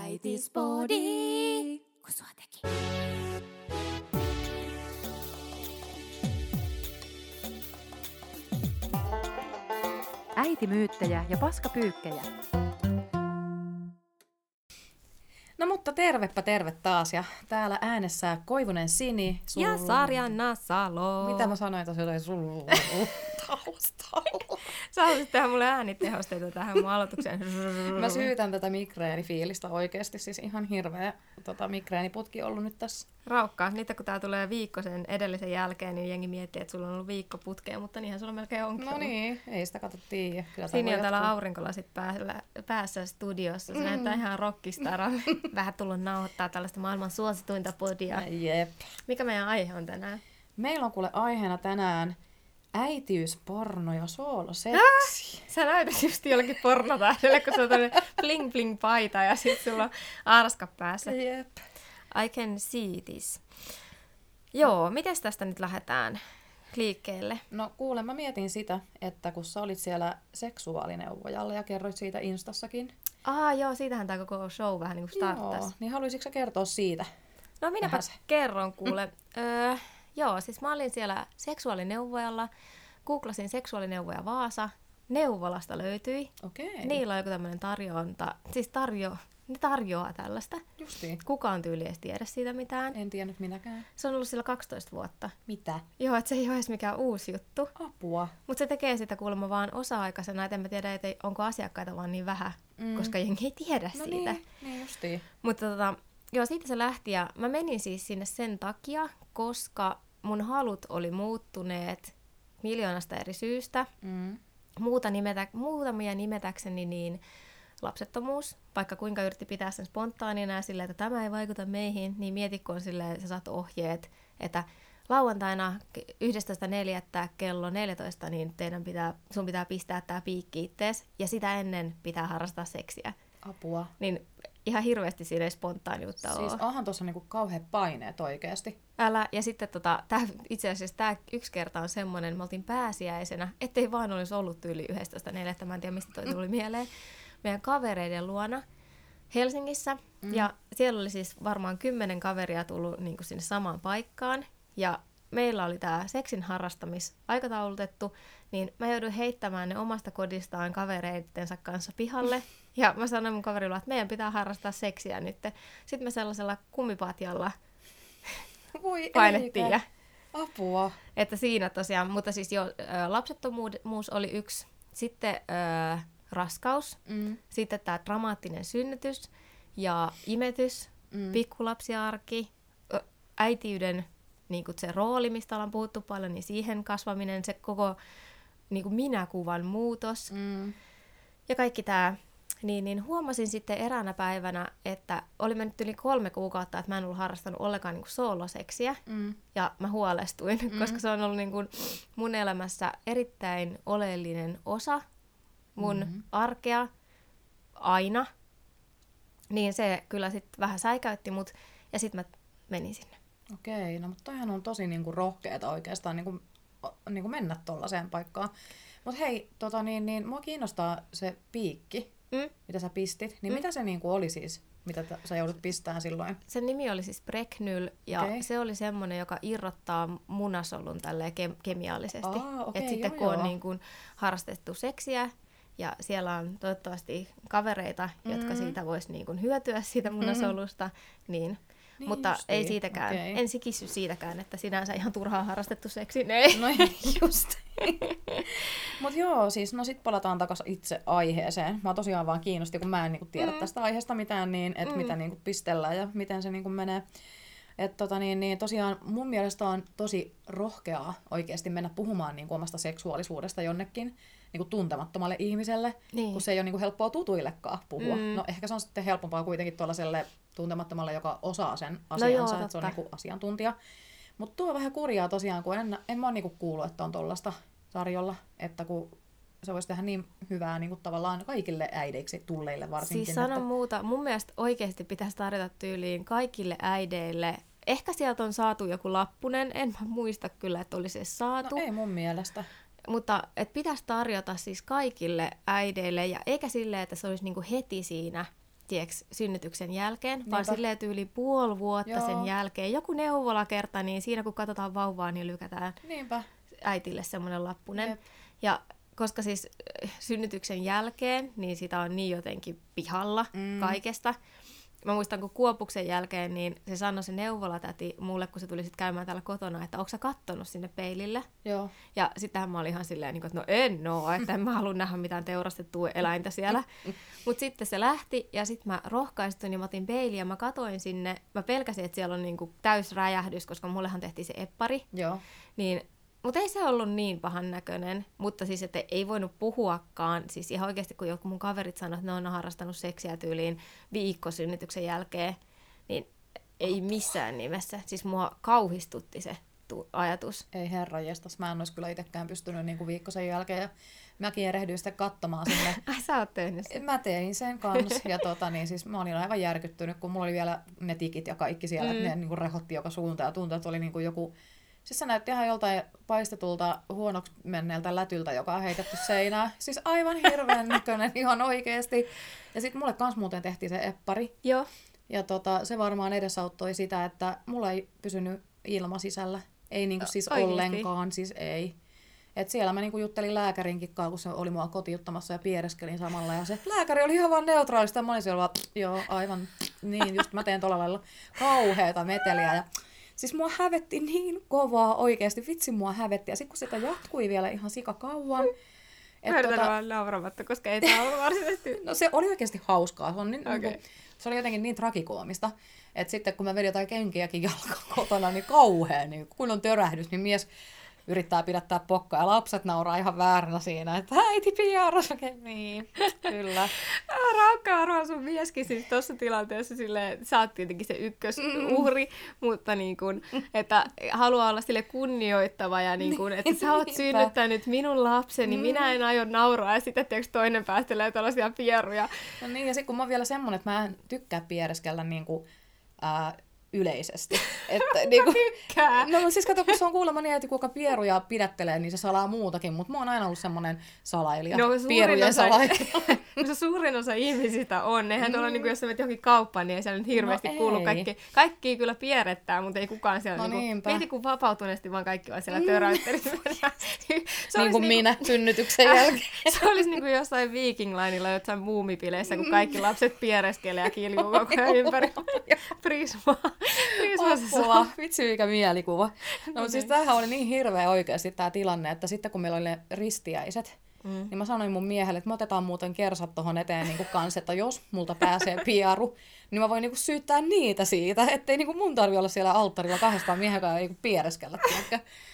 Äitispodi, kun sua teki. Äitimyyttejä ja paskapyykkejä. No mutta tervepä terve taas ja täällä äänessä Koivunen Sini. Sul... Ja Sarjanna Salo. Mitä mä sanoin tuossa jotain sulla taustalla? Sä haluaisit tehdä mulle äänitehosteita tähän mun aloitukseen. mä syytän tätä migreenifiilistä oikeasti, siis ihan hirveä tota, migreeniputki ollut nyt tässä. Raukkaa. Niitä kun tää tulee viikko sen edellisen jälkeen, niin jengi miettii, että sulla on ollut viikko putkea, mutta niinhän sulla melkein onkin No niin, ei sitä kato tiedä. Siinä on täällä aurinkolasit päällä, päässä studiossa. Se mm. näyttää ihan rockistara. Vähän tullut nauhoittaa tällaista maailman suosituinta podia. Jep. Mikä meidän aihe on tänään? Meillä on kuule aiheena tänään äitiys, porno ja sooloseksi. Ah! Sä näytät just jollekin pornotähdelle, kun se on bling bling paita ja sit sulla on arska päässä. Jep. I can see this. Joo, miten tästä nyt lähdetään liikkeelle? No kuule, mä mietin sitä, että kun sä olit siellä seksuaalineuvojalla ja kerroit siitä Instassakin. Ah joo, siitähän tämä koko show vähän niin kuin starttasi. Joo, niin haluaisitko kertoa siitä? No minäpä kerron kuule. öö, joo, siis mä olin siellä seksuaalineuvojalla, googlasin seksuaalineuvoja Vaasa, neuvolasta löytyi. Okei. Niillä on joku tämmöinen tarjonta, siis tarjo, ne tarjoaa tällaista. Justiin. Kukaan tyyli edes tiedä siitä mitään. En tiennyt minäkään. Se on ollut sillä 12 vuotta. Mitä? Joo, että se ei ole edes mikään uusi juttu. Apua. Mutta se tekee sitä kuulemma vaan osa-aikaisena, että en mä tiedä, että onko asiakkaita vaan niin vähän, mm. koska jengi ei tiedä no siitä. Niin, niin justiin. Mutta tota, joo, siitä se lähti ja mä menin siis sinne sen takia, koska mun halut oli muuttuneet miljoonasta eri syystä. Mm. Muuta nimetä, muutamia nimetäkseni, niin lapsettomuus, vaikka kuinka yritti pitää sen spontaanina ja silleen, että tämä ei vaikuta meihin, niin mietitkö silleen, että sä saat ohjeet, että lauantaina 11.4. kello 14, niin teidän pitää, sun pitää pistää tämä piikki ittees, ja sitä ennen pitää harrastaa seksiä. Apua. Niin ihan hirveästi siinä ei spontaaniutta Siis ole. onhan tuossa niinku kauheat paineet oikeasti. Älä, ja sitten tota, tää, itse asiassa tämä yksi kerta on semmoinen, me oltiin pääsiäisenä, ettei vaan olisi ollut yli 11.4. Mä en tiedä, mistä toi tuli mieleen meidän kavereiden luona Helsingissä. Mm. Ja siellä oli siis varmaan kymmenen kaveria tullut niin kuin sinne samaan paikkaan. Ja meillä oli tämä seksin harrastamis aikataulutettu, niin mä jouduin heittämään ne omasta kodistaan kavereidensa kanssa pihalle. Ja mä sanoin mun kaverilla, että meidän pitää harrastaa seksiä nyt. Sitten me sellaisella kumipatjalla Voi painettiin. Ja, Apua. että siinä tosiaan, mutta siis jo lapsettomuus oli yksi. Sitten raskaus, Mm. sitten tämä dramaattinen synnytys ja imetys, Mm. pikkulapsiarki, äitiyden niin kuin se rooli, mistä ollaan puhuttu paljon, niin siihen kasvaminen, se koko niin kuin minäkuvan muutos Mm. ja kaikki tämä. Niin, niin huomasin sitten eräänä päivänä, että oli mennyt yli kolme kuukautta, että mä en ollut harrastanut ollenkaan niin kuin sooloseksiä. Mm. Ja mä huolestuin, Mm. koska se on ollut niin kuin mun elämässä erittäin oleellinen osa mun Mhm. arkea aina. Niin se kyllä sitten vähän säikäytti mut ja sitten mä menin sinne. Okei, no mutta toihan on tosi niinku rohkeeta oikeastaan niinku, niinku mennä tollaiseen paikkaan. Mutta hei, tota niin, niin, mua kiinnostaa se piikki, Mm. mitä sä pistit. Niin Mm. mitä se niinku oli siis, mitä t- sä joudut pistämään silloin? Sen nimi oli siis Breknyl ja Okei. se oli semmoinen, joka irrottaa munasolun tälleen ke- kemiallisesti. Aa, okei, Et sitten joo, kun on joo. niin kun harrastettu seksiä ja siellä on toivottavasti kavereita, jotka Mm. siitä vois niin kun hyötyä siitä munasolusta, niin Niin mutta justiin, ei siitäkään, okei. en sikissy siitäkään, että sinänsä ihan turhaan harrastettu seksi, ei. No ei just. Mut joo, siis no sit palataan takaisin itse aiheeseen. Mä tosiaan vaan kiinnosti, kun mä en niinku tiedä Mm. tästä aiheesta mitään, niin että Mm. mitä niinku pistellään ja miten se niinku menee. Et tota niin, niin tosiaan mun mielestä on tosi rohkeaa oikeasti mennä puhumaan niinku omasta seksuaalisuudesta jonnekin niinku tuntemattomalle ihmiselle, Niin. kun se ei ole niinku helppoa tutuillekaan puhua. Mm. No ehkä se on sitten helpompaa kuitenkin tuollaiselle tuntemattomalle, joka osaa sen No asiansa, joo, että se on niinku asiantuntija. Mutta tuo on vähän kurjaa tosiaan, kun en, en mä ole niinku kuullut, että on tuollaista tarjolla, että kun se voisi tehdä niin hyvää niin kuin tavallaan kaikille äideiksi tulleille varsinkin. Siis sano että, muuta, mun mielestä oikeasti pitäisi tarjota tyyliin kaikille äideille. Ehkä sieltä on saatu joku lappunen, en mä muista kyllä, että olisi edes saatu. no ei mun mielestä. Mutta et pitäisi tarjota siis kaikille äideille, ja eikä silleen, että se olisi niinku heti siinä tieks, synnytyksen jälkeen, Niinpä. vaan silleen tyyli puoli vuotta Joo. sen jälkeen. Joku neuvolakerta, niin siinä kun katsotaan vauvaa, niin lykätään Niinpä. äitille semmoinen lappunen. Jep. Ja koska siis äh, synnytyksen jälkeen, niin sitä on niin jotenkin pihalla mm. kaikesta. Mä muistan, kun kuopuksen jälkeen, niin se sanoi se neuvolatäti mulle, kun se tuli sitten käymään täällä kotona, että onko sä kattonut sinne peilille? Joo. Ja sittenhän mä olin ihan silleen, niin kuin, että no en oo, että en mä halua nähdä mitään teurastettua eläintä siellä. Mutta sitten se lähti ja sitten mä rohkaistuin ja mä otin peiliä ja mä katoin sinne. Mä pelkäsin, että siellä on niin kuin täys räjähdys, koska mullehan tehtiin se eppari. Joo. Niin, mutta ei se ollut niin pahan näköinen, mutta siis, että ei voinut puhuakaan. Siis ihan oikeasti, kun joku mun kaverit sanoivat, että ne on harrastanut seksiä tyyliin viikko synnytyksen jälkeen, niin ei missään nimessä. Siis mua kauhistutti se tu- ajatus. Ei herra jestas, mä en olisi kyllä itsekään pystynyt niin kuin viikko sen jälkeen. Ja mäkin erehdyin sitten katsomaan sinne. Ai sä oot tehnyt sen. Mä tein sen kanssa. Ja tota, niin siis mä olin aivan järkyttynyt, kun mulla oli vielä ne tikit ja kaikki siellä. Mm. Ne niin kuin rehotti joka suuntaan ja tuntui, että oli niin joku... Siis se näytti ihan joltain paistetulta huonoksi menneeltä lätyltä, joka on heitetty seinään. Siis aivan hirveän näköinen ihan oikeesti. Ja sitten mulle kans muuten tehtiin se eppari. Joo. Ja tota, se varmaan edesauttoi sitä, että mulla ei pysynyt ilma sisällä. Ei niinku siis Oikeesti? ollenkaan, siis ei. Et siellä mä niinku juttelin lääkärinkin kanssa, kun se oli mua kotiuttamassa ja piereskelin samalla. Ja se lääkäri oli ihan vaan neutraalista. Mä olin siellä vaan, joo, aivan niin, just mä teen tuolla lailla kauheata meteliä. Ja siis mua hävetti niin kovaa oikeasti, vitsi mua hävetti. Ja sitten kun sitä jatkui vielä ihan sika kauan, Mä tota... vaan nauramatta, koska ei tää ole varsinaisesti... No se oli oikeasti hauskaa. Se, on niin, okay. niin se oli jotenkin niin trakikoomista, että sitten kun mä vedin jotain kenkiäkin jalkaan kotona, niin kauhean, niin kun on törähdys, niin mies yrittää pidättää pokkaa ja lapset nauraa ihan vääränä siinä, että äiti piaras, okei, niin, kyllä. Raukka arvaa sun mieskin siis tuossa tilanteessa silleen, sä oot tietenkin se ykkösuhri, mm. mutta niin kun, että haluaa olla sille kunnioittava ja niin kun, että sä oot synnyttänyt minun lapseni, mm. minä en aio nauraa ja sitten tiiäks, toinen päästelee tällaisia pieruja. No niin, ja sitten kun mä oon vielä semmonen, että mä en tykkää piereskellä niin kuin, ää, yleisesti. Että, niin kuin, no siis kato, kun se on kuulemma niin, että kuka pieruja pidättelee, niin se salaa muutakin, mutta mä oon aina ollut semmonen salailija. No, pierujen osa- salailija. No se suurin osa ihmisistä on. Eihän tuolla, niin kuin, jos sä menet johonkin kauppaan, niin ei siellä nyt hirveästi No kuulu kaikki. Kaikki kyllä pierrettää, mutta ei kukaan siellä. No niin kuin, mieti, kun vapautuneesti vaan kaikki on siellä mm. töräyttelissä. se niin kuin minä synnytyksen jälkeen. Se olisi niin kuin jossain Viking Linella, jossain muumipileissä, kun kaikki lapset piereskelee ja kiljuu koko ajan ympäri Prismaa. Prismassa Apua, vitsi mikä mielikuva. No, mutta siis niin. tämähän oli niin hirveä oikeasti tämä tilanne, että sitten kun meillä oli ne ristiäiset, Mm. niin mä sanoin mun miehelle, että me otetaan muuten kersat tuohon eteen niin kanssa, että jos multa pääsee piaru, niin mä voin niinku syyttää niitä siitä, ettei niinku mun tarvi olla siellä alttarilla kahdestaan miehen kanssa niinku piereskellä?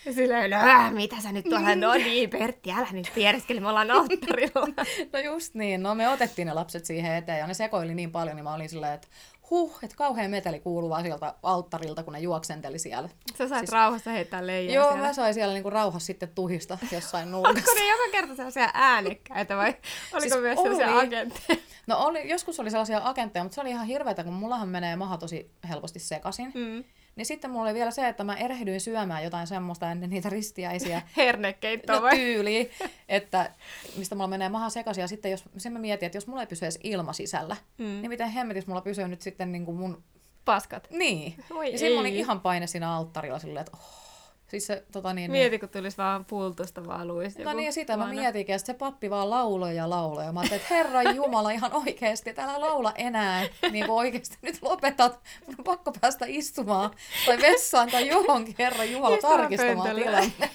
Ja silleen, no äh, mitä sä nyt tuolla, no niin Pertti, älä nyt piereskele, me ollaan alttarilla. No just niin, no me otettiin ne lapset siihen eteen ja ne sekoili niin paljon, niin mä olin silleen, että huh, että kauhean meteli kuuluu vaan sieltä alttarilta, kun ne juoksenteli siellä. Sä saat Siis- rauhassa heittää leijaa Joo, siellä. mä sain siellä niinku rauhassa sitten tuhista jossain nurkassa. Onko ne joka kerta sellaisia äänekkäitä vai oliko Siis myös sellaisia oli. agentteja? No oli, joskus oli sellaisia agentteja, mutta se oli ihan hirveätä, kun mullahan menee maha tosi helposti sekaisin. Mm. Niin sitten mulla oli vielä se, että mä erehdyin syömään jotain semmoista ennen niitä ristiäisiä. Hernekeittoa No vai? tyyliin, että mistä mulla menee maha sekaisin. Ja sitten jos, sen mä mietin, että jos mulla ei pysy edes ilma sisällä, Mm. niin miten hemmetis mulla pysyy nyt sitten niin kuin mun... Paskat. Niin. Oi ja siinä oli ihan paine siinä alttarilla silleen, että oh. Siis se, tota niin, niin. Mieti, kun tulisi vaan pultusta vaan luisi. No niin, sitä mä mietin. mietinkin, ja sit se pappi vaan lauloi ja lauloi. Ja mä ajattelin, että Herran Jumala ihan oikeesti, että älä laula enää. Niin kuin oikeesti nyt lopetat, mun on pakko päästä istumaan tai vessaan tai johonkin Herran Jumala Istumaan tarkistamaan pöntölle. tilanne.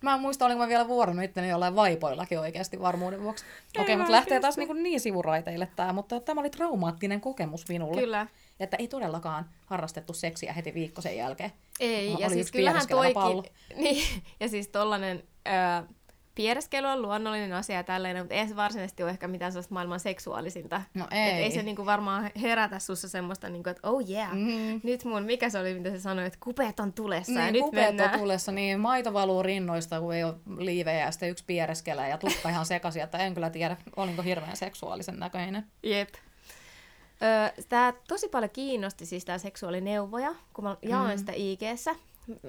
Mä en muista, olinko mä vielä vuorannut itteni jollain vaipoillakin oikeasti varmuuden vuoksi. Ei Okei, mutta vaan lähtee taas niin, niin sivuraiteille tämä, mutta tämä oli traumaattinen kokemus minulle. Kyllä. Että ei todellakaan harrastettu seksiä heti viikko sen jälkeen. Ei, ja siis kyllähän piereskelevä pallo. toikin... Niin, ja siis tollanen... Öö, piereskely on luonnollinen asia ja tälleen, mutta ei se varsinaisesti ole ehkä mitään sellaista maailman seksuaalisinta. No Et ei. ei se niinku varmaan herätä sussa semmoista, niinku, että oh yeah, Mm. nyt mun, mikä se oli, mitä se sanoi, että kupeet on tulessa ja Niin, nyt kupeet mennään. on tulessa, niin maito valuu rinnoista, kun ei ole liivejä ja sitten yksi piereskelee ja tukka ihan sekaisin, että en kyllä tiedä, olinko hirveän seksuaalisen näköinen. Jep. Öö, tämä tosi paljon kiinnosti siis tämä seksuaalineuvoja, kun mä jaoin Mm. sitä ig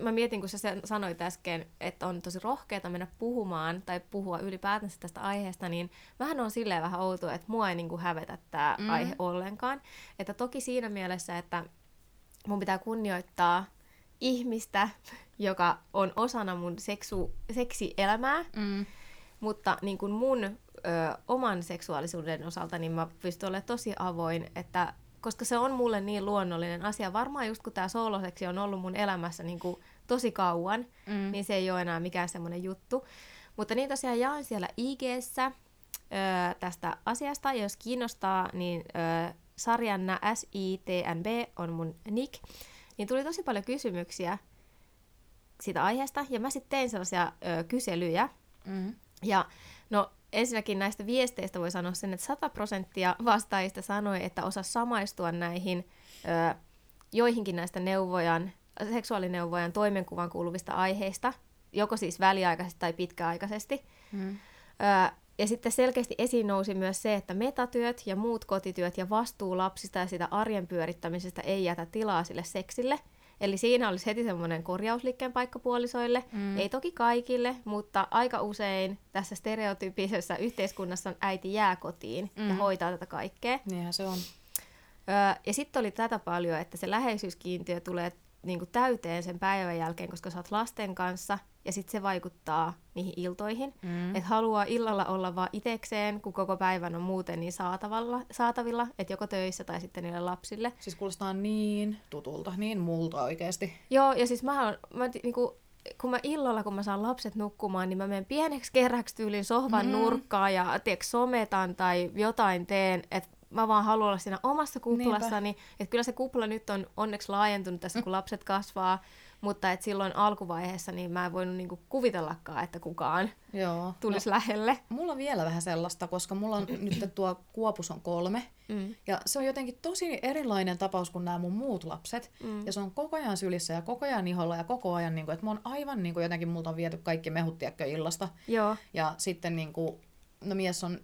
mä mietin, kun sä sanoit äsken, että on tosi rohkeata mennä puhumaan tai puhua ylipäätänsä tästä aiheesta, niin vähän on silleen vähän outoa, että mua ei niin kuin hävetä tämä mm. aihe ollenkaan. Että toki siinä mielessä, että mun pitää kunnioittaa ihmistä, joka on osana mun seksu, seksielämää, Mm. mutta niin kuin mun ö, oman seksuaalisuuden osalta niin mä pystyn olemaan tosi avoin, että koska se on mulle niin luonnollinen asia. Varmaan just kun tämä sooloseksi on ollut mun elämässä niin kuin tosi kauan, Mm. niin se ei ole enää mikään semmoinen juttu. Mutta niin tosiaan jaan siellä IG-ssä ö, tästä asiasta, ja jos kiinnostaa, niin ö, sarjanna SITNB on mun nick, niin tuli tosi paljon kysymyksiä siitä aiheesta, ja mä sitten tein sellaisia ö, kyselyjä, Mm. ja no ensinnäkin näistä viesteistä voi sanoa sen, että 100 prosenttia vastaajista sanoi, että osaa samaistua näihin ö, joihinkin näistä neuvojan, seksuaalineuvojan toimenkuvan kuuluvista aiheista, joko siis väliaikaisesti tai pitkäaikaisesti. Mm. Ö, ja sitten selkeästi esiin nousi myös se, että metatyöt ja muut kotityöt ja vastuu lapsista ja sitä arjen pyörittämisestä ei jätä tilaa sille seksille. Eli siinä olisi heti semmoinen korjausliikkeen paikka puolisoille. Mm. Ei toki kaikille, mutta aika usein tässä stereotyyppisessä yhteiskunnassa äiti jää kotiin mm. ja hoitaa tätä kaikkea. Niinhän se on. Öö, ja sitten oli tätä paljon, että se läheisyyskiintiö tulee niinku täyteen sen päivän jälkeen, koska sä oot lasten kanssa, ja sitten se vaikuttaa niihin iltoihin. Mm. Että haluaa illalla olla vaan itekseen, kun koko päivän on muuten niin saatavilla, saatavilla että joko töissä tai sitten niille lapsille. Siis kuulostaa niin tutulta, niin multa oikeesti. Joo, ja siis mä, mä niinku, kun mä illalla, kun mä saan lapset nukkumaan, niin mä menen pieneksi kerraksi tyylin sohvan mm. nurkkaan ja tiedätkö, sometan tai jotain teen, että mä vaan haluan olla siinä omassa kuplassani. Että kyllä se kupla nyt on onneksi laajentunut tässä, kun lapset kasvaa, mutta et silloin alkuvaiheessa niin mä en voinut niinku kuvitellakaan, että kukaan Joo. tulisi no. lähelle. Mulla on vielä vähän sellaista, koska mulla on nyt tuo kuopus on kolme. Mm. Ja se on jotenkin tosi erilainen tapaus kuin nämä mun muut lapset. Mm. Ja se on koko ajan sylissä ja koko ajan iholla ja koko ajan, niin kuin, että mä oon aivan niin kuin, jotenkin multa on viety kaikki mehut illasta. Joo. Ja sitten niin kuin, no mies on,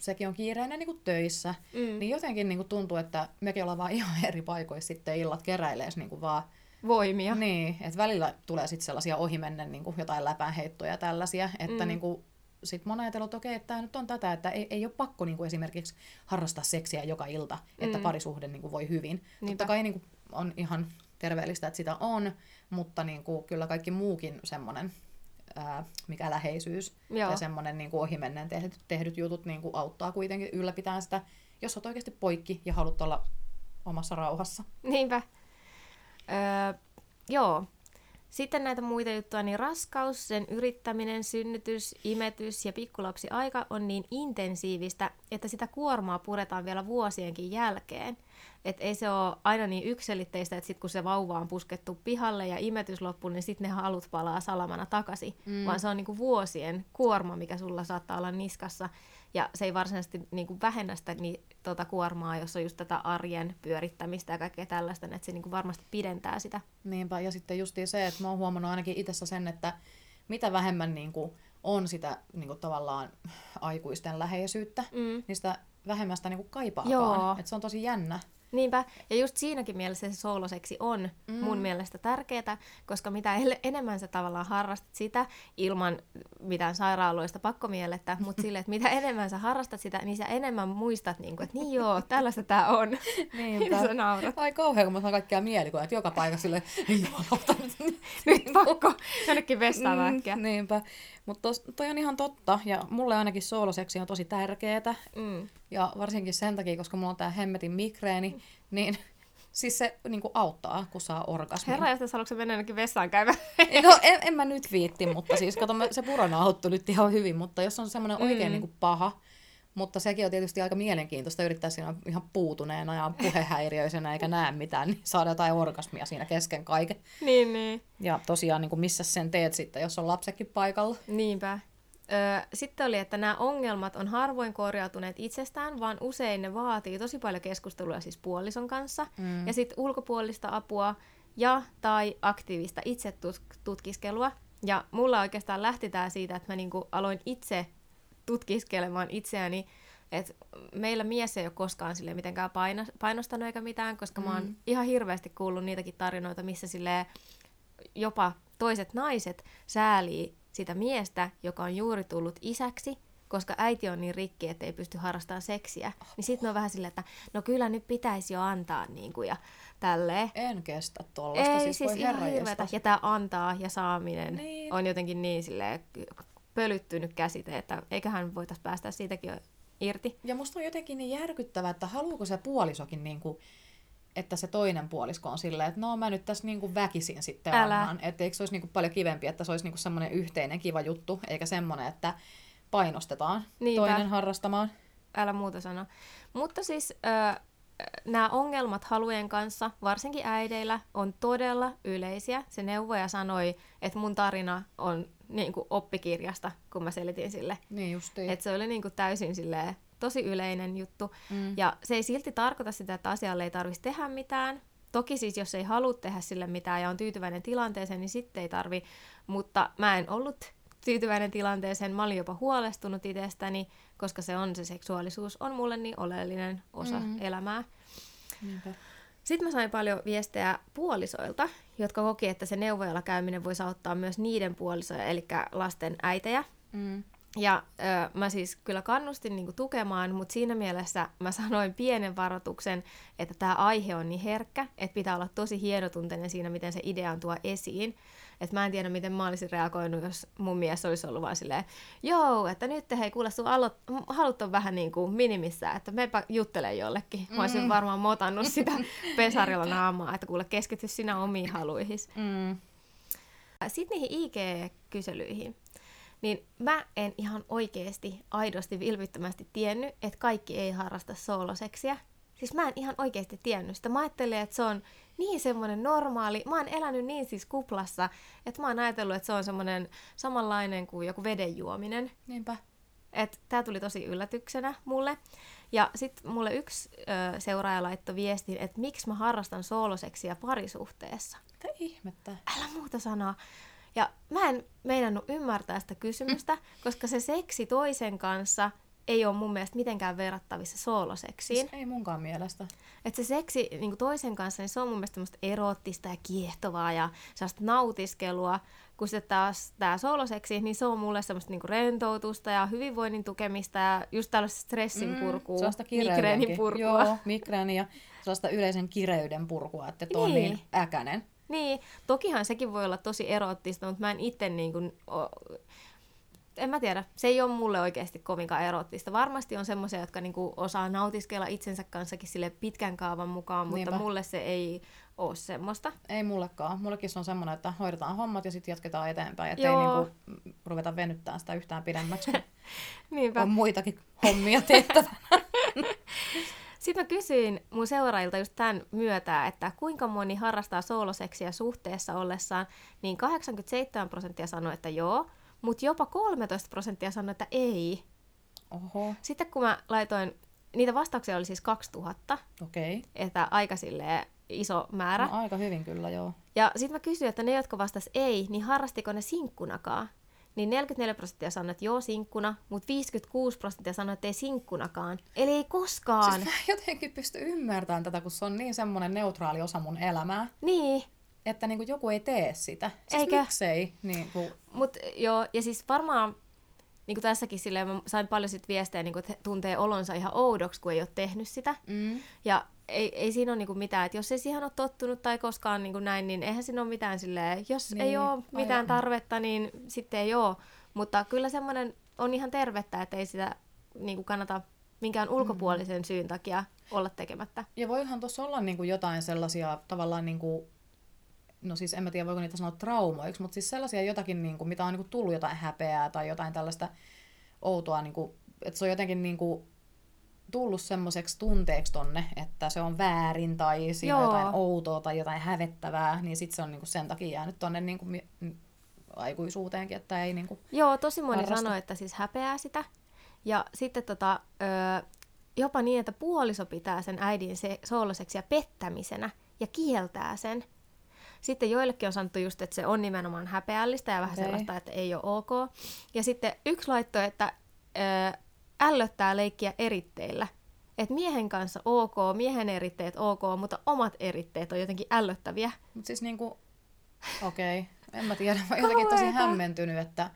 sekin on kiireinen niin kuin töissä. Mm. Niin jotenkin niin kuin tuntuu, että mekin ollaan vaan ihan eri paikoissa sitten illat keräilees niin kuin vaan. Voimia. Niin, että välillä tulee sitten sellaisia ohimennen niin kuin jotain läpäänheittoja ja tällaisia, että Mm. niin kuin, sit mä oon ajatellut, että okei, että tämä nyt on tätä, että ei, ei ole pakko niin kuin esimerkiksi harrastaa seksiä joka ilta, että Mm. parisuhde niin kuin voi hyvin. Niinpä. Totta kai niin kuin on ihan terveellistä, että sitä on, mutta niin kuin, kyllä kaikki muukin semmoinen, ää, mikä läheisyys Joo. ja semmoinen niin ohimennen tehdyt, tehdyt jutut niin kuin auttaa kuitenkin ylläpitämään sitä, jos olet oikeasti poikki ja haluat olla omassa rauhassa. Niinpä. Öö, joo. Sitten näitä muita juttuja, niin raskaus, sen yrittäminen, synnytys, imetys ja pikkulapsi-aika on niin intensiivistä, että sitä kuormaa puretaan vielä vuosienkin jälkeen. Et ei se ole aina niin ykselitteistä, että sit kun se vauva on puskettu pihalle ja imetys loppuu, niin sitten ne halut palaa salamana takaisin. Mm. Vaan se on niinku vuosien kuorma, mikä sulla saattaa olla niskassa. Ja se ei varsinaisesti niinku vähennä sitä niin, tota kuormaa, jos on just tätä arjen pyörittämistä ja kaikkea tällaista, niin että se niinku varmasti pidentää sitä. Niinpä, ja sitten justiin se, että mä oon huomannut ainakin itsessä sen, että mitä vähemmän niin kuin, on sitä niin kuin, tavallaan aikuisten läheisyyttä, Mm. niin sitä vähemmän sitä niin kuin, kaipaakaan. Joo. Et se on tosi jännä. Niinpä, ja just siinäkin mielessä se sooloseksi on mm. mun mielestä tärkeää, koska mitä enemmän sä tavallaan harrastat sitä ilman mitään sairaaloista pakkomielettä, mutta sille, että mitä enemmän sä harrastat sitä, niin sä enemmän muistat, niin kuin, että niin joo, tällaista tää on. Ja sä naurat. Ai kauhean, kun mä saan kaikkia mielikuvia, että joka paikassa sille, nyt. Pakko jonnekin vessaan Mm, niinpä. Mutta toi on ihan totta, ja mulle ainakin sooloseksi on tosi tärkeetä. Mm. Ja varsinkin sen takia, koska mulla on tää hemmetin migreeni, niin siis se niin kuin auttaa, kun saa orgasmin. Herra, jos haluatko mennä jonnekin vessaan käymään? No, en, en mä nyt viitti, mutta siis kato, se purona auttoi nyt ihan hyvin, mutta jos on semmoinen oikein Mm. niin kuin paha, mutta sekin on tietysti aika mielenkiintoista yrittää siinä ihan puutuneena ja puhehäiriöisenä eikä näe mitään, niin saada jotain orgasmia siinä kesken kaiken. niin, niin. Ja tosiaan, niin kuin missä sen teet sitten, jos on lapsekin paikalla. Niinpä. Öö, sitten oli, että nämä ongelmat on harvoin korjautuneet itsestään, vaan usein ne vaatii tosi paljon keskustelua siis puolison kanssa. Mm. Ja sitten ulkopuolista apua ja tai aktiivista itsetutkiskelua. Ja mulla oikeastaan lähti tää siitä, että mä niinku aloin itse tutkiskelemaan itseäni, että meillä mies ei ole koskaan sille mitenkään paino- painostanut eikä mitään, koska mm. mä oon ihan hirveästi kuullut niitäkin tarinoita, missä silleen jopa toiset naiset säälii sitä miestä, joka on juuri tullut isäksi, koska äiti on niin rikki, että ei pysty harrastamaan seksiä. Niin sitten on vähän silleen, että no kyllä nyt pitäisi jo antaa niin kuin ja tälleen. En kestä tollasta, Ei, siis, siis voi ihan. Ja tämä antaa ja saaminen Niin. on jotenkin niin silleen pölyttynyt käsite, että eiköhän voitaisiin päästä siitäkin jo irti. Ja musta on jotenkin niin järkyttävää, että haluuko se puolisokin niinku, että se toinen puolisko on silleen, että no mä nyt tässä niinku väkisin sitten Älä. annan. Että eikö se olisi niinku paljon kivempi, että se olisi niinku semmoinen yhteinen kiva juttu, eikä semmoinen, että painostetaan Niinpä. toinen harrastamaan. Älä muuta sano. Mutta siis äh, nämä ongelmat halujen kanssa, varsinkin äideillä, on todella yleisiä. Se neuvoja sanoi, että mun tarina on niin kuin oppikirjasta, kun mä selitin sille. Niin justiin. Että se oli niin kuin täysin silleen, tosi yleinen juttu. Mm. Ja se ei silti tarkoita sitä, että asialle ei tarvitsisi tehdä mitään. Toki siis, jos ei halua tehdä sille mitään ja on tyytyväinen tilanteeseen, niin sitten ei tarvi. Mutta mä en ollut tyytyväinen tilanteeseen. Mä olin jopa huolestunut itsestäni, koska se on se seksuaalisuus on mulle niin oleellinen osa Mhm. elämää. Niinpä. Sitten mä sain paljon viestejä puolisoilta, jotka koki, että se neuvojalla käyminen voisi auttaa myös niiden puolisoja, eli lasten äitejä. Mm. Ja ö, mä siis kyllä kannustin niinku tukemaan, mutta siinä mielessä mä sanoin pienen varoituksen, että tämä aihe on niin herkkä, että pitää olla tosi hienotunteinen siinä, miten se idea on tuo esiin. Että mä en tiedä, miten mä olisin reagoinut, jos mun mies olisi ollut vaan silleen, joo, että nyt hei, kuule, sun alo- halut on vähän niin kuin minimissä, että mepä juttele jollekin. Mä olisin Mm. varmaan motannut sitä pesarilla naamaa, että kuule, keskity sinä omiin haluihis. Mm. Sitten niihin IG-kyselyihin. Niin mä en ihan oikeasti, aidosti, vilpittömästi tiennyt, että kaikki ei harrasta sooloseksiä. Siis mä en ihan oikeasti tiennyt sitä. Mä ajattelin, että se on niin semmoinen normaali. Mä oon elänyt niin siis kuplassa, että mä oon ajatellut, että se on semmoinen samanlainen kuin joku veden juominen. Niinpä. Että tää tuli tosi yllätyksenä mulle. Ja sitten mulle yksi ö, seuraaja laittoi viestin, että miksi mä harrastan sooloseksiä parisuhteessa Mitä ihmettä? älä muuta sanoa. Ja mä en meinannut ymmärtää sitä kysymystä, koska se seksi toisen kanssa ei ole mun mielestä mitenkään verrattavissa sooloseksiin. Siis ei munkaan mielestä. Että se seksi niin kuin toisen kanssa, niin se on mun mielestä eroottista ja kiehtovaa ja sellaista nautiskelua, kun sitten taas tämä sooloseksi, niin se on mulle semmoista niin rentoutusta ja hyvinvoinnin tukemista ja just tällaista stressin purkua, Mm, migreenin purkua. Joo, migreeni ja sellaista yleisen kireyden purkua, että et on Niin. niin äkänen. Niin, tokihan sekin voi olla tosi eroottista, mutta mä en itse niin kuin, en mä tiedä, se ei ole mulle oikeasti kovinkaan eroottista. Varmasti on semmoisia, jotka niinku osaa nautiskella itsensä kanssakin sille pitkän kaavan mukaan, mutta Niinpä. mulle se ei ole semmoista. Ei mullekaan. Mullekin se on semmoinen, että hoidetaan hommat ja sitten jatketaan eteenpäin. Että Joo. ei niinku ruveta venyttämään sitä yhtään pidemmäksi, Niinpä. on muitakin hommia tehtävänä. Sitten mä kysyin mun seuraajilta just tämän myötä, että kuinka moni harrastaa sooloseksiä suhteessa ollessaan, niin 87 prosenttia sanoi, että joo, mutta jopa 13 prosenttia sanoi, että ei. Oho, Sitten kun mä laitoin, niitä vastauksia oli siis 2000, okei. Okay. että aika silleen iso määrä. No, aika hyvin kyllä, joo. Ja sitten mä kysyin, että ne, jotka vastas ei, niin harrastiko ne sinkkunakaan? Niin 44 prosenttia sanoi, että joo sinkkuna, mutta 56 prosenttia sanoi, että ei sinkkunakaan. Eli ei koskaan. Siis mä en jotenkin pysty ymmärtämään tätä, kun se on niin semmoinen neutraali osa mun elämää, Niin, että niinku joku ei tee sitä. Siis Eikä. miksei? Niinku, mutta joo, ja siis varmaan niin kuin tässäkin silleen, mä sain paljon sit viestejä, niin kuin, että tuntee olonsa ihan oudoksi, kun ei ole tehnyt sitä. mm, Ja ei, ei siinä ole niinku mitään, että jos ei siihen ole tottunut tai koskaan niinku näin, niin eihän siinä ole mitään silleen, jos niin, Niin, ei ole mitään aivan. tarvetta, niin sitten ei ole. Mutta kyllä semmoinen on ihan tervettä, että ei sitä niinku kannata minkään ulkopuolisen syyn takia olla tekemättä. Ja voihan tuossa olla niinku jotain sellaisia tavallaan, niinku, no siis en mä tiedä voiko niitä sanoa traumoiksi, mutta siis sellaisia jotakin, niinku, mitä on niinku tullut jotain häpeää tai jotain tällaista outoa, niinku, että se on jotenkin niinku, tullut semmoiseksi tunteeksi tonne, että se on väärin tai siinä on Joo. jotain outoa tai jotain hävettävää, niin sitten se on niinku sen takia jäänyt tonne mi- m- aikuisuuteenkin, että ei niinku, Joo, tosi moni Harrasta. sanoi, että siis häpeää sitä. Ja sitten tota, ö, jopa niin, että puoliso pitää sen äidin se sooloseksiä pettämisenä ja kieltää sen. Sitten joillekin on sanottu just, että se on nimenomaan häpeällistä ja vähän Okei. sellaista, että ei ole ok. Ja sitten yksi laitto, että ö, ällöttää leikkiä eritteillä. Että miehen kanssa ok, miehen eritteet ok, mutta omat eritteet on jotenkin ällöttäviä. mutta siis niinku, Okei, okay. en mä tiedä. Mä jotenkin tosi hämmentynyt, että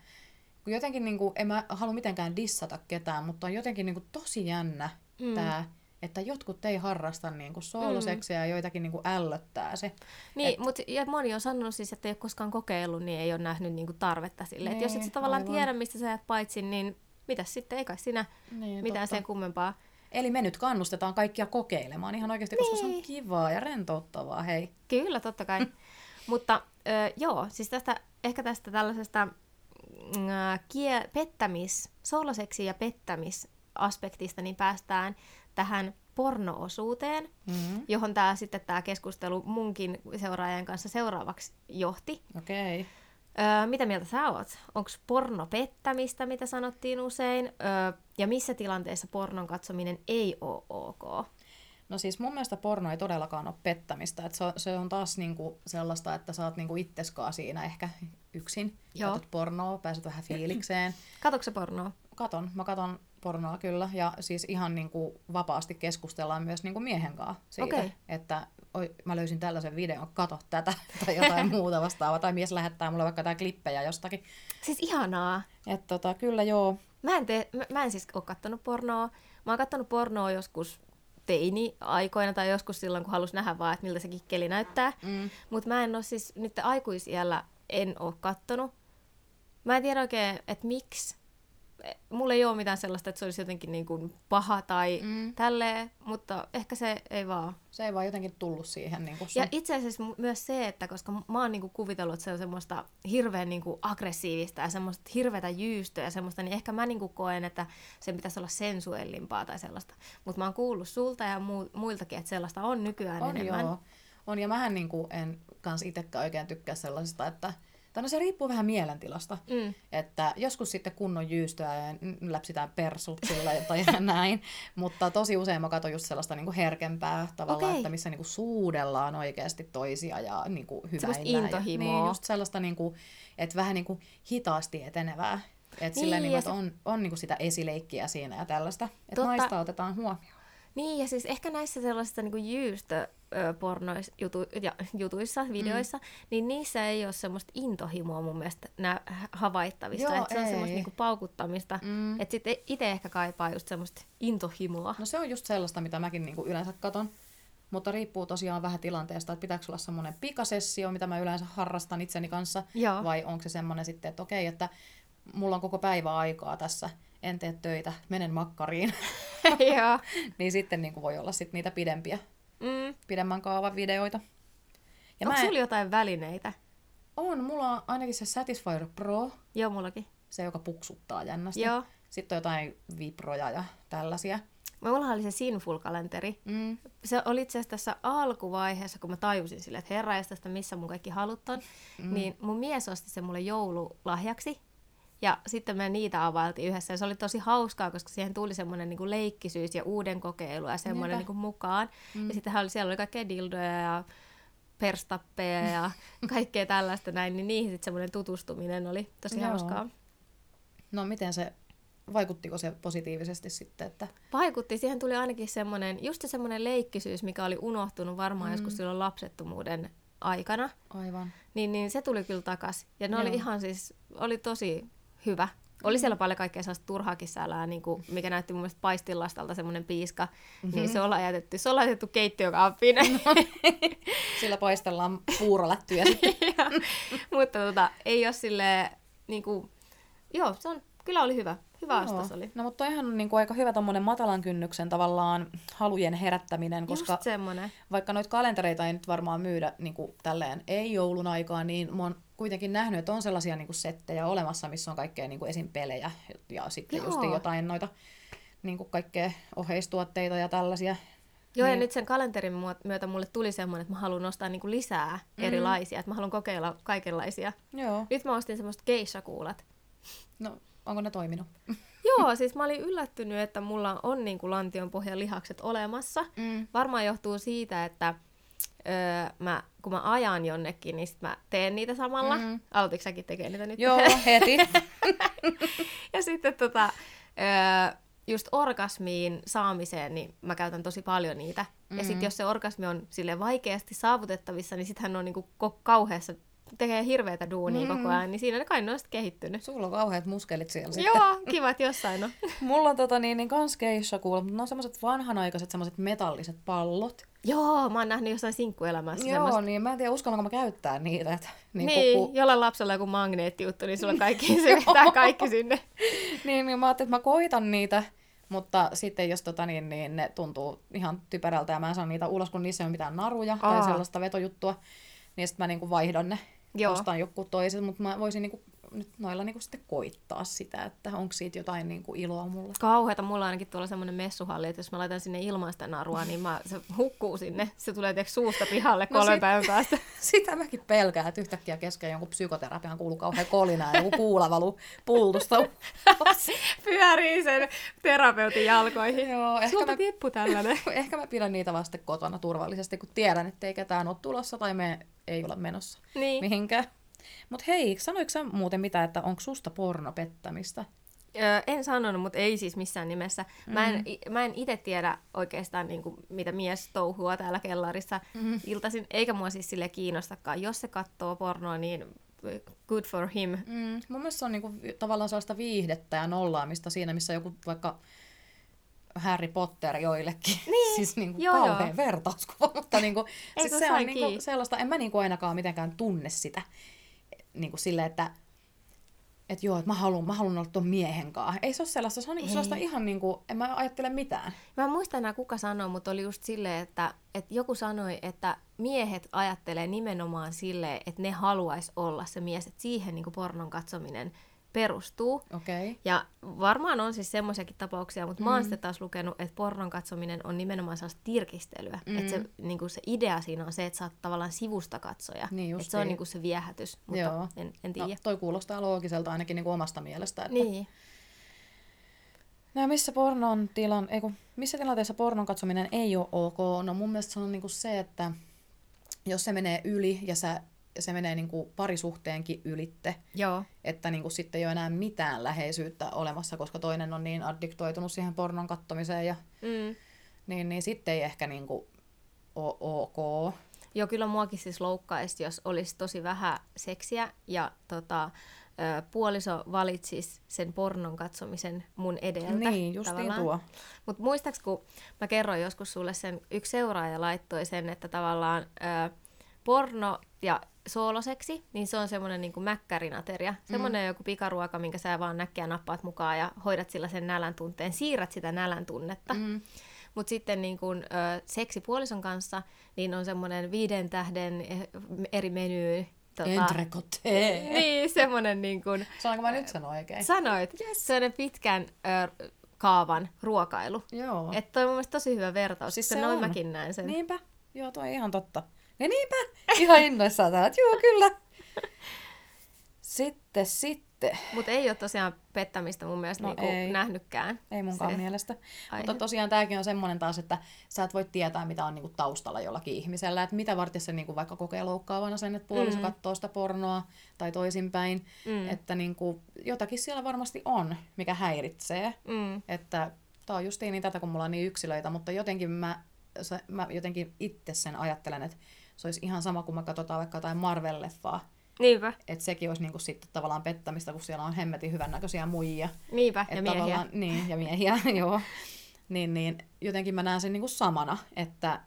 kun jotenkin, niin kuin, en mä halua mitenkään dissata ketään, mutta on jotenkin niin kuin, tosi jännä mm. tämä, että jotkut ei harrasta niin kuin, sooloseksiä ja joitakin niin kuin, ällöttää se. Niin, Et- mut, ja moni on sanonut siis, että ei ole koskaan kokeillut, niin ei ole nähnyt niinku tarvetta sille. Et jos et sä Niin, tavallaan aivan. tiedä, mistä sä jäät paitsi, niin mitäs sitten, ei kai sinä Niin, mitään totta. sen kummempaa. Eli me nyt kannustetaan kaikkia kokeilemaan ihan oikeasti, koska se on Niin. kivaa ja rentouttavaa, hei. Kyllä, totta kai. Mutta ö, joo, siis tästä, ehkä tästä tällaisesta mm, ä, kie, pettämis, sooloseksi ja pettämisaspektista, niin päästään tähän pornoosuuteen, Mm-hmm. johon tämä sitten tämä keskustelu munkin seuraajan kanssa seuraavaksi johti. Okei. Okay. Öö, mitä mieltä sä oot? Onko porno pettämistä, mitä sanottiin usein? Öö, ja missä tilanteessa pornon katsominen ei ole ok? No siis mun mielestä porno ei todellakaan ole pettämistä. Et se, on, se on taas niinku sellaista, että sä oot niinku itseskaan siinä ehkä yksin. Joo. Katot pornoa, pääset vähän fiilikseen. Katokse pornoa? Katon, mä katon pornoa kyllä. Ja siis ihan niinku vapaasti keskustellaan myös niinku miehen kanssa siitä. Okei. Että oi, mä löysin tällaisen videon, kato tätä tai jotain muuta vastaavaa. Tai mies lähettää mulle vaikka jotain klippejä jostakin. Siis ihanaa. Että tota, kyllä joo. Mä en, tee, mä, mä en siis ole kattonut pornoa. Mä oon kattonut pornoa joskus teini-aikoina tai joskus silloin, kun halus nähdä vaan, että miltä se kikkeli näyttää. Mm. Mutta mä en ole siis nyt aikuisiellä en ole kattonut. Mä en tiedä oikein, että miksi. Mulla ei ole mitään sellaista, että se olisi jotenkin niin kuin paha tai mm. Tälleen, mutta ehkä se ei vaan. Se ei vaan jotenkin tullut siihen. Niin sun... Ja itse asiassa myös se, että koska mä oon niinku kuvitellut, että se on semmoista hirveän niinku aggressiivista ja semmoista hirveätä jyystöä ja semmoista, niin ehkä mä niinku koen, että sen pitäisi olla sensuellimpaa tai sellaista. Mutta mä oon kuullut sulta ja mu- muiltakin, että sellaista on nykyään On enemmän. joo. On, ja mähän niin kuin en kans itsekään oikein tykkää sellaisesta, että tai no se riippuu vähän mielentilasta. Mm. Että joskus sitten kunnon jyystyä ja läpsitään persut sillä tai näin. Mutta tosi usein mä katson just sellaista niin kuin herkempää tavallaan, Okei. että missä niin kuin suudellaan oikeasti toisia ja niin kuin hyväillään. ja- intohimoa. Niin, just sellaista, niin kuin, että vähän niin kuin hitaasti etenevää. Että Niin, sillä niin, ja että se- on, on niin kuin sitä esileikkiä siinä ja tällaista. Että Totta. naista otetaan huomioon. Niin, ja siis ehkä näissä sellaisissa niin jutu, ja, jutuissa, videoissa, mm. niin niissä ei ole semmoista intohimoa mun mielestä nä, havaittavista. Joo, että se on semmoista niin paukuttamista. Mm. Että sitten itse ehkä kaipaa just semmoista intohimoa. No se on just sellaista, mitä mäkin niinku yleensä katon. Mutta riippuu tosiaan vähän tilanteesta, että pitääkö olla semmoinen pikasessio, mitä mä yleensä harrastan itseni kanssa, Joo. vai onko se semmoinen sitten, että okei, että mulla on koko päivä aikaa tässä, en tee töitä, menen makkariin, niin sitten niinku voi olla sit niitä pidempiä, Mm. pidemmän kaavan videoita. Ja Onko mä en, sulla jotain välineitä? on, mulla on ainakin se Satisfyer Pro, Joo, mullakin. se joka puksuttaa jännästi. Joo. Sitten on jotain viproja ja tällaisia. Mulla oli se Sinful-kalenteri. Mm. Se oli itse asiassa tässä alkuvaiheessa, kun mä tajusin sille, että herra tästä missä mun kaikki halut on, mm. niin mun mies osti sen mulle joululahjaksi. Ja sitten me niitä availtiin yhdessä ja se oli tosi hauskaa, koska siihen tuli semmoinen niin leikkisyys ja uuden kokeilu ja semmoinen niin mukaan. Mm. Ja sitten oli, siellä oli kaikkea dildoja ja perstappeja ja kaikkea tällaista näin, niin niihin sitten semmoinen tutustuminen oli tosi Joo. hauskaa. No miten se, vaikuttiko se positiivisesti sitten, että Vaikutti, siihen tuli ainakin semmoinen, just se semmoinen leikkisyys, mikä oli unohtunut varmaan mm. joskus silloin lapsettomuuden aikana, aivan? niin, niin se tuli kyllä takas. Ja ne oli Joo. ihan siis, oli tosi hyvä. Oli siellä paljon kaikkea sellaista turhaakin sälää, niin kuin, mikä näytti mun mielestä paistilastalta semmoinen piiska, mm-hmm. niin se ollaan jätetty, se ollaan jätetty keittiökaappiin. Sillä paistellaan puurolättyjä sitten. Mutta tota, ei ole silleen, niin kuin, joo, se on, kyllä oli hyvä. Hyvä ostos oli. No mutta toihan on niinku aika hyvä tommonen matalan kynnyksen tavallaan halujen herättäminen, koska vaikka noita kalentereita ei nyt varmaan myydä niinku tälleen ei joulun aikaan, niin mä oon kuitenkin nähnyt, että on sellaisia niinku settejä olemassa, missä on kaikkea niinku esim. pelejä ja sitten Joo. just jotain noita niinku kaikkea oheistuotteita ja tällaisia. Joo, ja Niin. nyt sen kalenterin myötä mulle tuli semmoinen, että mä haluan ostaa niinku lisää mm. erilaisia, että mä haluan kokeilla kaikenlaisia. Joo. Nyt mä ostin semmoista geisha-kuulat. No, onko ne toiminut? Joo, siis mä olin yllättynyt, että mulla on niinku lantion pohjan lihakset olemassa. Mm. Varmaan johtuu siitä, että öö, mä, kun mä ajan jonnekin, niin sit mä teen niitä samalla. Mm. Aloititko säkin tekemään niitä nyt? Joo, heti. ja sitten tota, öö, just orgasmiin saamiseen, niin mä käytän tosi paljon niitä. Mm. Ja sitten jos se orgasmi on sille vaikeasti saavutettavissa, niin sittenhän on niinku kauheassa tekee hirveätä duunia Mm. koko ajan, niin siinä ne kai ne on kehittynyt. Sulla on kauheat muskelit siellä sitten. Joo, kivat jossain on. Mulla on tota niin, niin kans keissa kuulla, mutta ne on semmoset vanhanaikaiset semmoset metalliset pallot. Joo, mä oon nähnyt jossain sinkkuelämässä Joo, semmoista. niin mä en tiedä uskallanko mä käyttää niitä. Että, niin, Niin, Kun, kun, jollain lapsella joku magneettijuttu, niin sulla kaikki, se vetää kaikki sinne. niin, niin mä ajattelin, että mä koitan niitä, mutta sitten jos tota, niin, niin ne tuntuu ihan typerältä ja mä en saa niitä ulos, kun niissä ei ole mitään naruja Aa. tai sellaista vetojuttua, niin sitten mä niin kuin vaihdan ne, Joo. ostan joku toiset, mutta mä voisin niin kuin, nyt noilla niin kuin sitten koittaa sitä, että onko siitä jotain niin kuin iloa mulle. Kauheeta, mulla on ainakin tuolla semmoinen messuhalli, että jos mä laitan sinne ilmaista narua, niin mä, se hukkuu sinne. Se tulee tiedätkö, suusta pihalle No kolmen sit- päivän päästä. Sitä mäkin pelkään, että yhtäkkiä kesken jonkun psykoterapian kuuluu kauhean kolina ja joku kuula valuu pultusta. Pyörii sen terapeutin jalkoihin. Joo, ehkä Sulta mä, tippu tällainen. ehkä mä pidän niitä vasta kotona turvallisesti, kun tiedän, että ei ketään ole tulossa tai me ei olla menossa Niin. mihinkään. Mutta hei, sanoiko sä muuten mitä, että onko susta pornopettämistä? Öö, en sanonut, mutta ei siis missään nimessä. Mä Mm. en, i- mä en itse tiedä oikeastaan, niin kuin, mitä mies touhua täällä kellarissa Mm. iltaisin, eikä mua siis sille kiinnostakaan. Jos se katsoo pornoa, niin good for him. Mm, mun mielestä se on niinku vi- tavallaan sellaista viihdettä ja nollaamista siinä, missä joku vaikka Harry Potter joillekin. Niin, siis niinku joo, kauhean joo. vertauskuva, mutta niinku, Ei, siis se on sai niinku kiinni. sellaista, en mä niinku ainakaan mitenkään tunne sitä niinku silleen, että et joo, että mä haluan, mä haluan olla tuon miehen kanssa. Ei se ole sellaista, se on niinku sellaista ihan niinku, en mä ajattele mitään. Mä en muista enää kuka sanoi, mutta oli just silleen, että, että joku sanoi, että miehet ajattelee nimenomaan silleen, että ne haluaisi olla se mies, että siihen niin pornon katsominen perustuu. Okay. Ja varmaan on siis semmoisiakin tapauksia, mutta mm. mä oon sitten taas lukenut, että pornon katsominen on nimenomaan sellaista tirkistelyä. Mm. Että se, niin se idea siinä on se, että sä oot tavallaan sivusta katsoja. Niin että se on niin se viehätys, mutta Joo. en, en No, tiedä. toi kuulostaa loogiselta ainakin niinku omasta mielestä. Että... niin. No missä pornon tilan, ei kun, missä tilanteessa pornon katsominen ei ole ok? No mun mielestä se on niinku se, että jos se menee yli ja, sä, se menee niinku parisuhteenkin ylitte, Joo. että niinku sitten ei ole enää mitään läheisyyttä olemassa, koska toinen on niin addiktoitunut siihen pornon kattomiseen, ja, Mm. niin, niin sitten ei ehkä niinku ole ok. Joo, kyllä muakin siis loukkaisi, jos olisi tosi vähän seksiä ja tota, puoliso valitsisi sen pornon katsomisen mun edeltä. Niin, justiin tavallaan. tuo. Mutta muistaaks, kun mä kerroin joskus sulle sen, yksi seuraaja laittoi sen, että tavallaan ö, porno ja sooloseksi, niin se on semmoinen niin kuin mäkkärinateria. Semmoinen joku pikaruoka, minkä sä vaan näkkiä nappaat mukaan ja hoidat sillä sen nälän tunteen, siirrät sitä nälän tunnetta. Mm. Mutta sitten niin kun, ö, seksi puolison kanssa, niin on semmoinen viiden tähden eh, eri meny. Tota, Entrecote. niin, semmoinen niin kuin, Saanko mä nyt sanoa oikein? sanoit, yes. semmoinen pitkän ö, kaavan ruokailu. Joo. Että toi on mun mielestä tosi hyvä vertaus, siis se noin on. mäkin näen sen. Niinpä. Joo, toi on ihan totta. Ja niinpä. Ihan innoissaan täällä. että Joo, kyllä. Sitten, sitten. Mutta ei ole tosiaan pettämistä mun mielestä No niinku ei. nähnytkään. Ei munkaan se mielestä. aihe. Mutta tosiaan tämäkin on semmoinen taas, että sä et voi tietää, mitä on niinku taustalla jollakin ihmisellä. Että mitä varten se niinku vaikka kokee loukkaavana sen, että puoliso Mm. katsoo sitä pornoa tai toisinpäin. Mm. Että niinku, jotakin siellä varmasti on, mikä häiritsee. Mm. Että tää on justiin niin tätä, kun mulla on niin yksilöitä, mutta jotenkin mä, se, mä jotenkin itse sen ajattelen, että se olisi ihan sama, kun me katsotaan vaikka jotain Marvel-leffaa. Niinpä, Että sekin olisi niinku sitten tavallaan pettämistä, kun siellä on hemmetin hyvännäköisiä muijia. niinpä, Et ja miehiä. Niin, ja miehiä, joo. Niin, niin jotenkin mä näen sen niinku samana, että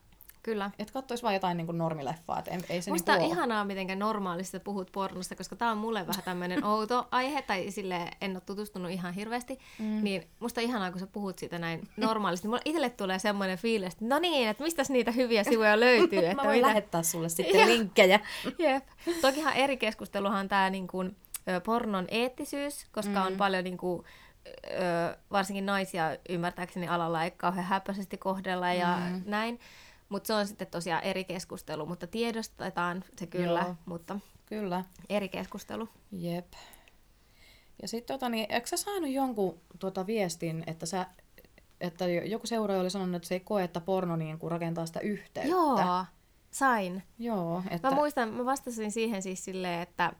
Kyllä. et katsois vaan jotain niinku normileffaa, että ei, ei se Musta niinku on ihanaa, miten normaalisti puhut pornosta, koska tää on mulle vähän tämmöinen outo aihe, tai sille en ole tutustunut ihan hirveästi. Mm. Niin musta ihanaa, kun sä puhut siitä näin normaalisti. Mulla itselle tulee semmoinen fiilis, että no niin, että mistäs niitä hyviä sivuja löytyy. Mä että voin mitä... lähettää sulle sitten linkkejä. Jep. Tokihan eri keskusteluhan tämä niin kuin, pornon eettisyys, koska mm. on paljon niin kuin, varsinkin naisia ymmärtääkseni alalla ei kauhean häppäisesti kohdella ja Mm. näin. Mutta se on sitten tosiaan eri keskustelu, mutta tiedostetaan se kyllä, Joo. mutta Kyllä. eri keskustelu. Jep. Ja sitten tota, niin, eikö sä saanut jonkun tota, viestin, että sä että joku seuraaja oli sanonut, että se ei koe, että porno niin kuin rakentaa sitä yhteyttä. Joo, sain. Joo, että... Mä muistan, mä vastasin siihen siis silleen, että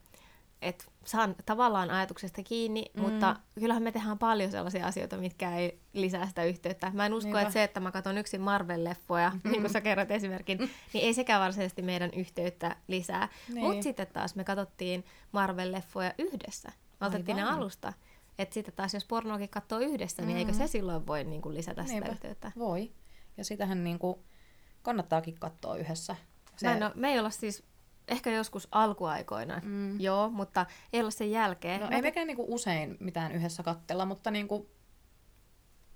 että saan tavallaan ajatuksesta kiinni, mm. mutta kyllähän me tehdään paljon sellaisia asioita, mitkä ei lisää sitä yhteyttä. Mä en usko, Niinpä. että se, että mä katson yksin Marvel-leffoja, mm. niin kuin sä kerrot esimerkin, mm. niin ei sekään varsinaisesti meidän yhteyttä lisää. Niin. Mutta sitten taas me katsottiin Marvel-leffoja yhdessä. Me otettiin ne alusta. Että sitten taas, jos pornoakin katsoo yhdessä, mm. niin eikö se mm. silloin voi niin kuin lisätä Niinpä. sitä yhteyttä? Voi. Ja sitähän niin kuin kannattaakin katsoa yhdessä. Se... Mä en ole, me ei olla siis ehkä joskus alkuaikoina, mm. joo, mutta ei ole sen jälkeen. No, ei mekään niinku usein mitään yhdessä kattella, mutta niinku,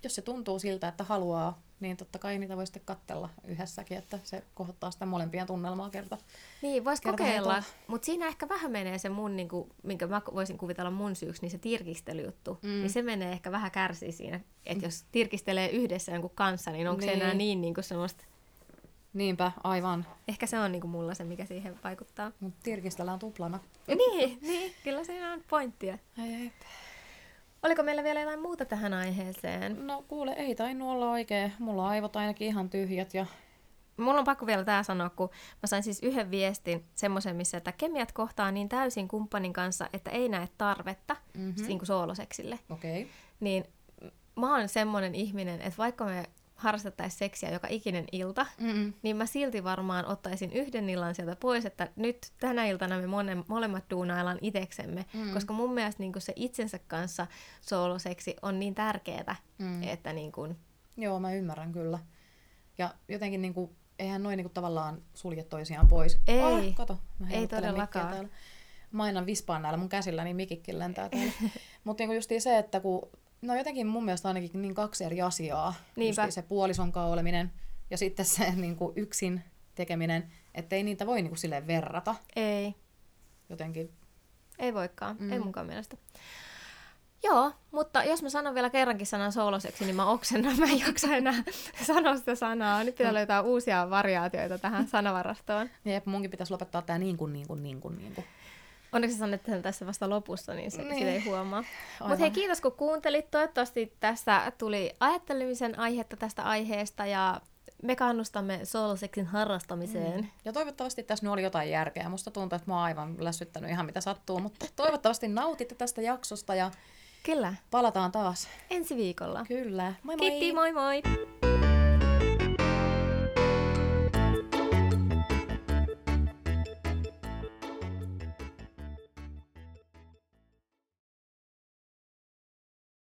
jos se tuntuu siltä, että haluaa, niin totta kai niitä voi sitten kattella yhdessäkin, että se kohottaa sitä molempien tunnelmaa kerta. Niin, voisi kokeilla, mutta siinä ehkä vähän menee se mun, niin kuin, minkä mä voisin kuvitella mun syyksi, niin se tirkistelyjuttu, mm. niin se menee ehkä vähän kärsi siinä, että jos tirkistelee yhdessä jonkun kanssa, niin onko niin. se enää niin, niin, niin kuin semmoista Niinpä, aivan. Ehkä se on niinku mulla se, mikä siihen vaikuttaa. Mutta tirkistellään tuplana. niin, niin, kyllä siinä on pointtia. Ei, Oliko meillä vielä jotain muuta tähän aiheeseen? No kuule, ei tainnut olla oikein. Mulla on aivot ainakin ihan tyhjät ja Mulla on pakko vielä tämä sanoa, kun mä sain siis yhden viestin semmoisen, missä että kemiat kohtaa niin täysin kumppanin kanssa, että ei näe tarvetta mm-hmm. niin kuin sooloseksille. Okay. Niin mä oon semmoinen ihminen, että vaikka me harrastettaisiin seksiä joka ikinen ilta, Mm-mm. niin mä silti varmaan ottaisin yhden illan sieltä pois, että nyt tänä iltana me mone, molemmat duunaillaan iteksemme, mm. koska mun mielestä niin se itsensä kanssa sooloseksi on niin tärkeää, mm. että niin kuin... Joo, mä ymmärrän kyllä. Ja jotenkin niin kuin, eihän noin niin tavallaan sulje toisiaan pois. Ei, oh, kato, mä ei todellakaan. Mainan vispaan näillä mun käsillä, niin mikikki lentää Mutta niin justiin se, että kun No jotenkin mun mielestä ainakin niin kaksi eri asiaa. Niinpä. se puolison kauleminen ja sitten se niin kuin yksin tekeminen, että ei niitä voi niin kuin silleen verrata. Ei. Jotenkin. Ei voikaan, mm. ei munkaan mielestä. Joo, mutta jos mä sanon vielä kerrankin sanan sooloseksi, niin mä oksennan, mä en jaksa enää sanoa sitä sanaa. Nyt pitää löytää uusia variaatioita tähän sanavarastoon. Jep, munkin pitäisi lopettaa tää niin kuin, niin kuin, niin kuin, niin kuin. Onneksi sanoit sen tässä vasta lopussa, niin se, niin. ei huomaa. Mutta hei, kiitos kun kuuntelit. Toivottavasti tässä tuli ajattelemisen aihetta tästä aiheesta ja me kannustamme soolosexin harrastamiseen. Mm. Ja toivottavasti tässä nyt oli jotain järkeä. Musta tuntuu, että mä oon aivan lässyttänyt ihan mitä sattuu, mutta toivottavasti nautitte tästä jaksosta ja Kyllä. palataan taas. Ensi viikolla. Kyllä. Moi moi! Kiitti, moi moi!